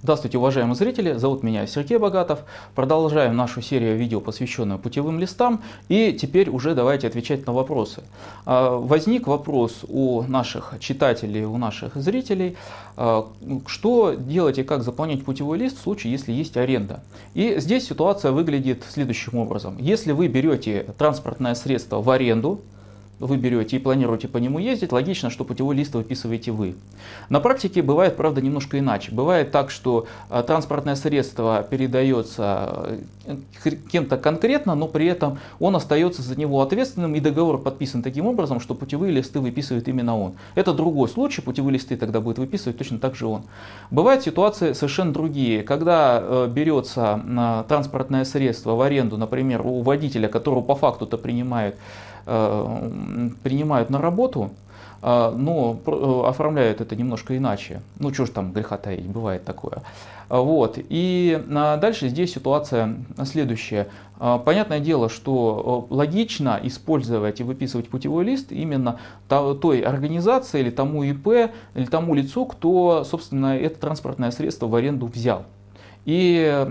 Здравствуйте, уважаемые зрители, зовут меня Сергей Богатов. Продолжаем нашу серию видео, посвященную путевым листам. И теперь уже давайте отвечать на вопросы. А, возник вопрос у наших читателей, у наших зрителей, а, что делать и как заполнять путевой лист в случае, если есть аренда. И здесь ситуация выглядит следующим образом. Если вы берете транспортное средство в аренду, вы берете и планируете по нему ездить, логично, что путевой лист выписываете вы. На практике бывает, правда, немножко иначе. Бывает так, что э, транспортное средство передается э, кем-то конкретно, но при этом он остается за него ответственным, и договор подписан таким образом, что путевые листы выписывает именно он. Это другой случай, путевые листы тогда будет выписывать точно так же он. Бывают ситуации совершенно другие, когда э, берется транспортное средство в аренду, например, у водителя, которого по факту-то принимают принимают на работу, э, но э, оформляют это немножко иначе. Ну, что ж там греха таить, бывает такое. Вот. И дальше здесь ситуация следующая. Понятное дело, что логично использовать и выписывать путевой лист именно той организации или тому ИП, или тому лицу, кто, собственно, это транспортное средство в аренду взял. И,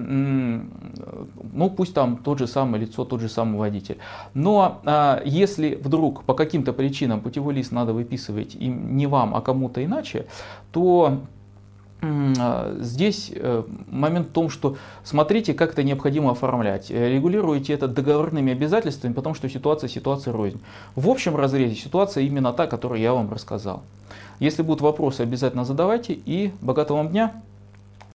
ну, пусть там тот же самое лицо, тот же самый водитель. Но а, если вдруг по каким-то причинам путевой лист надо выписывать им не вам, а кому-то иначе, то а, Здесь э, момент в том, что смотрите, как это необходимо оформлять. Регулируйте это договорными обязательствами, потому что ситуация ситуация рознь. В общем разрезе ситуация именно та, которую я вам рассказал. Если будут вопросы, обязательно задавайте и богатого вам дня!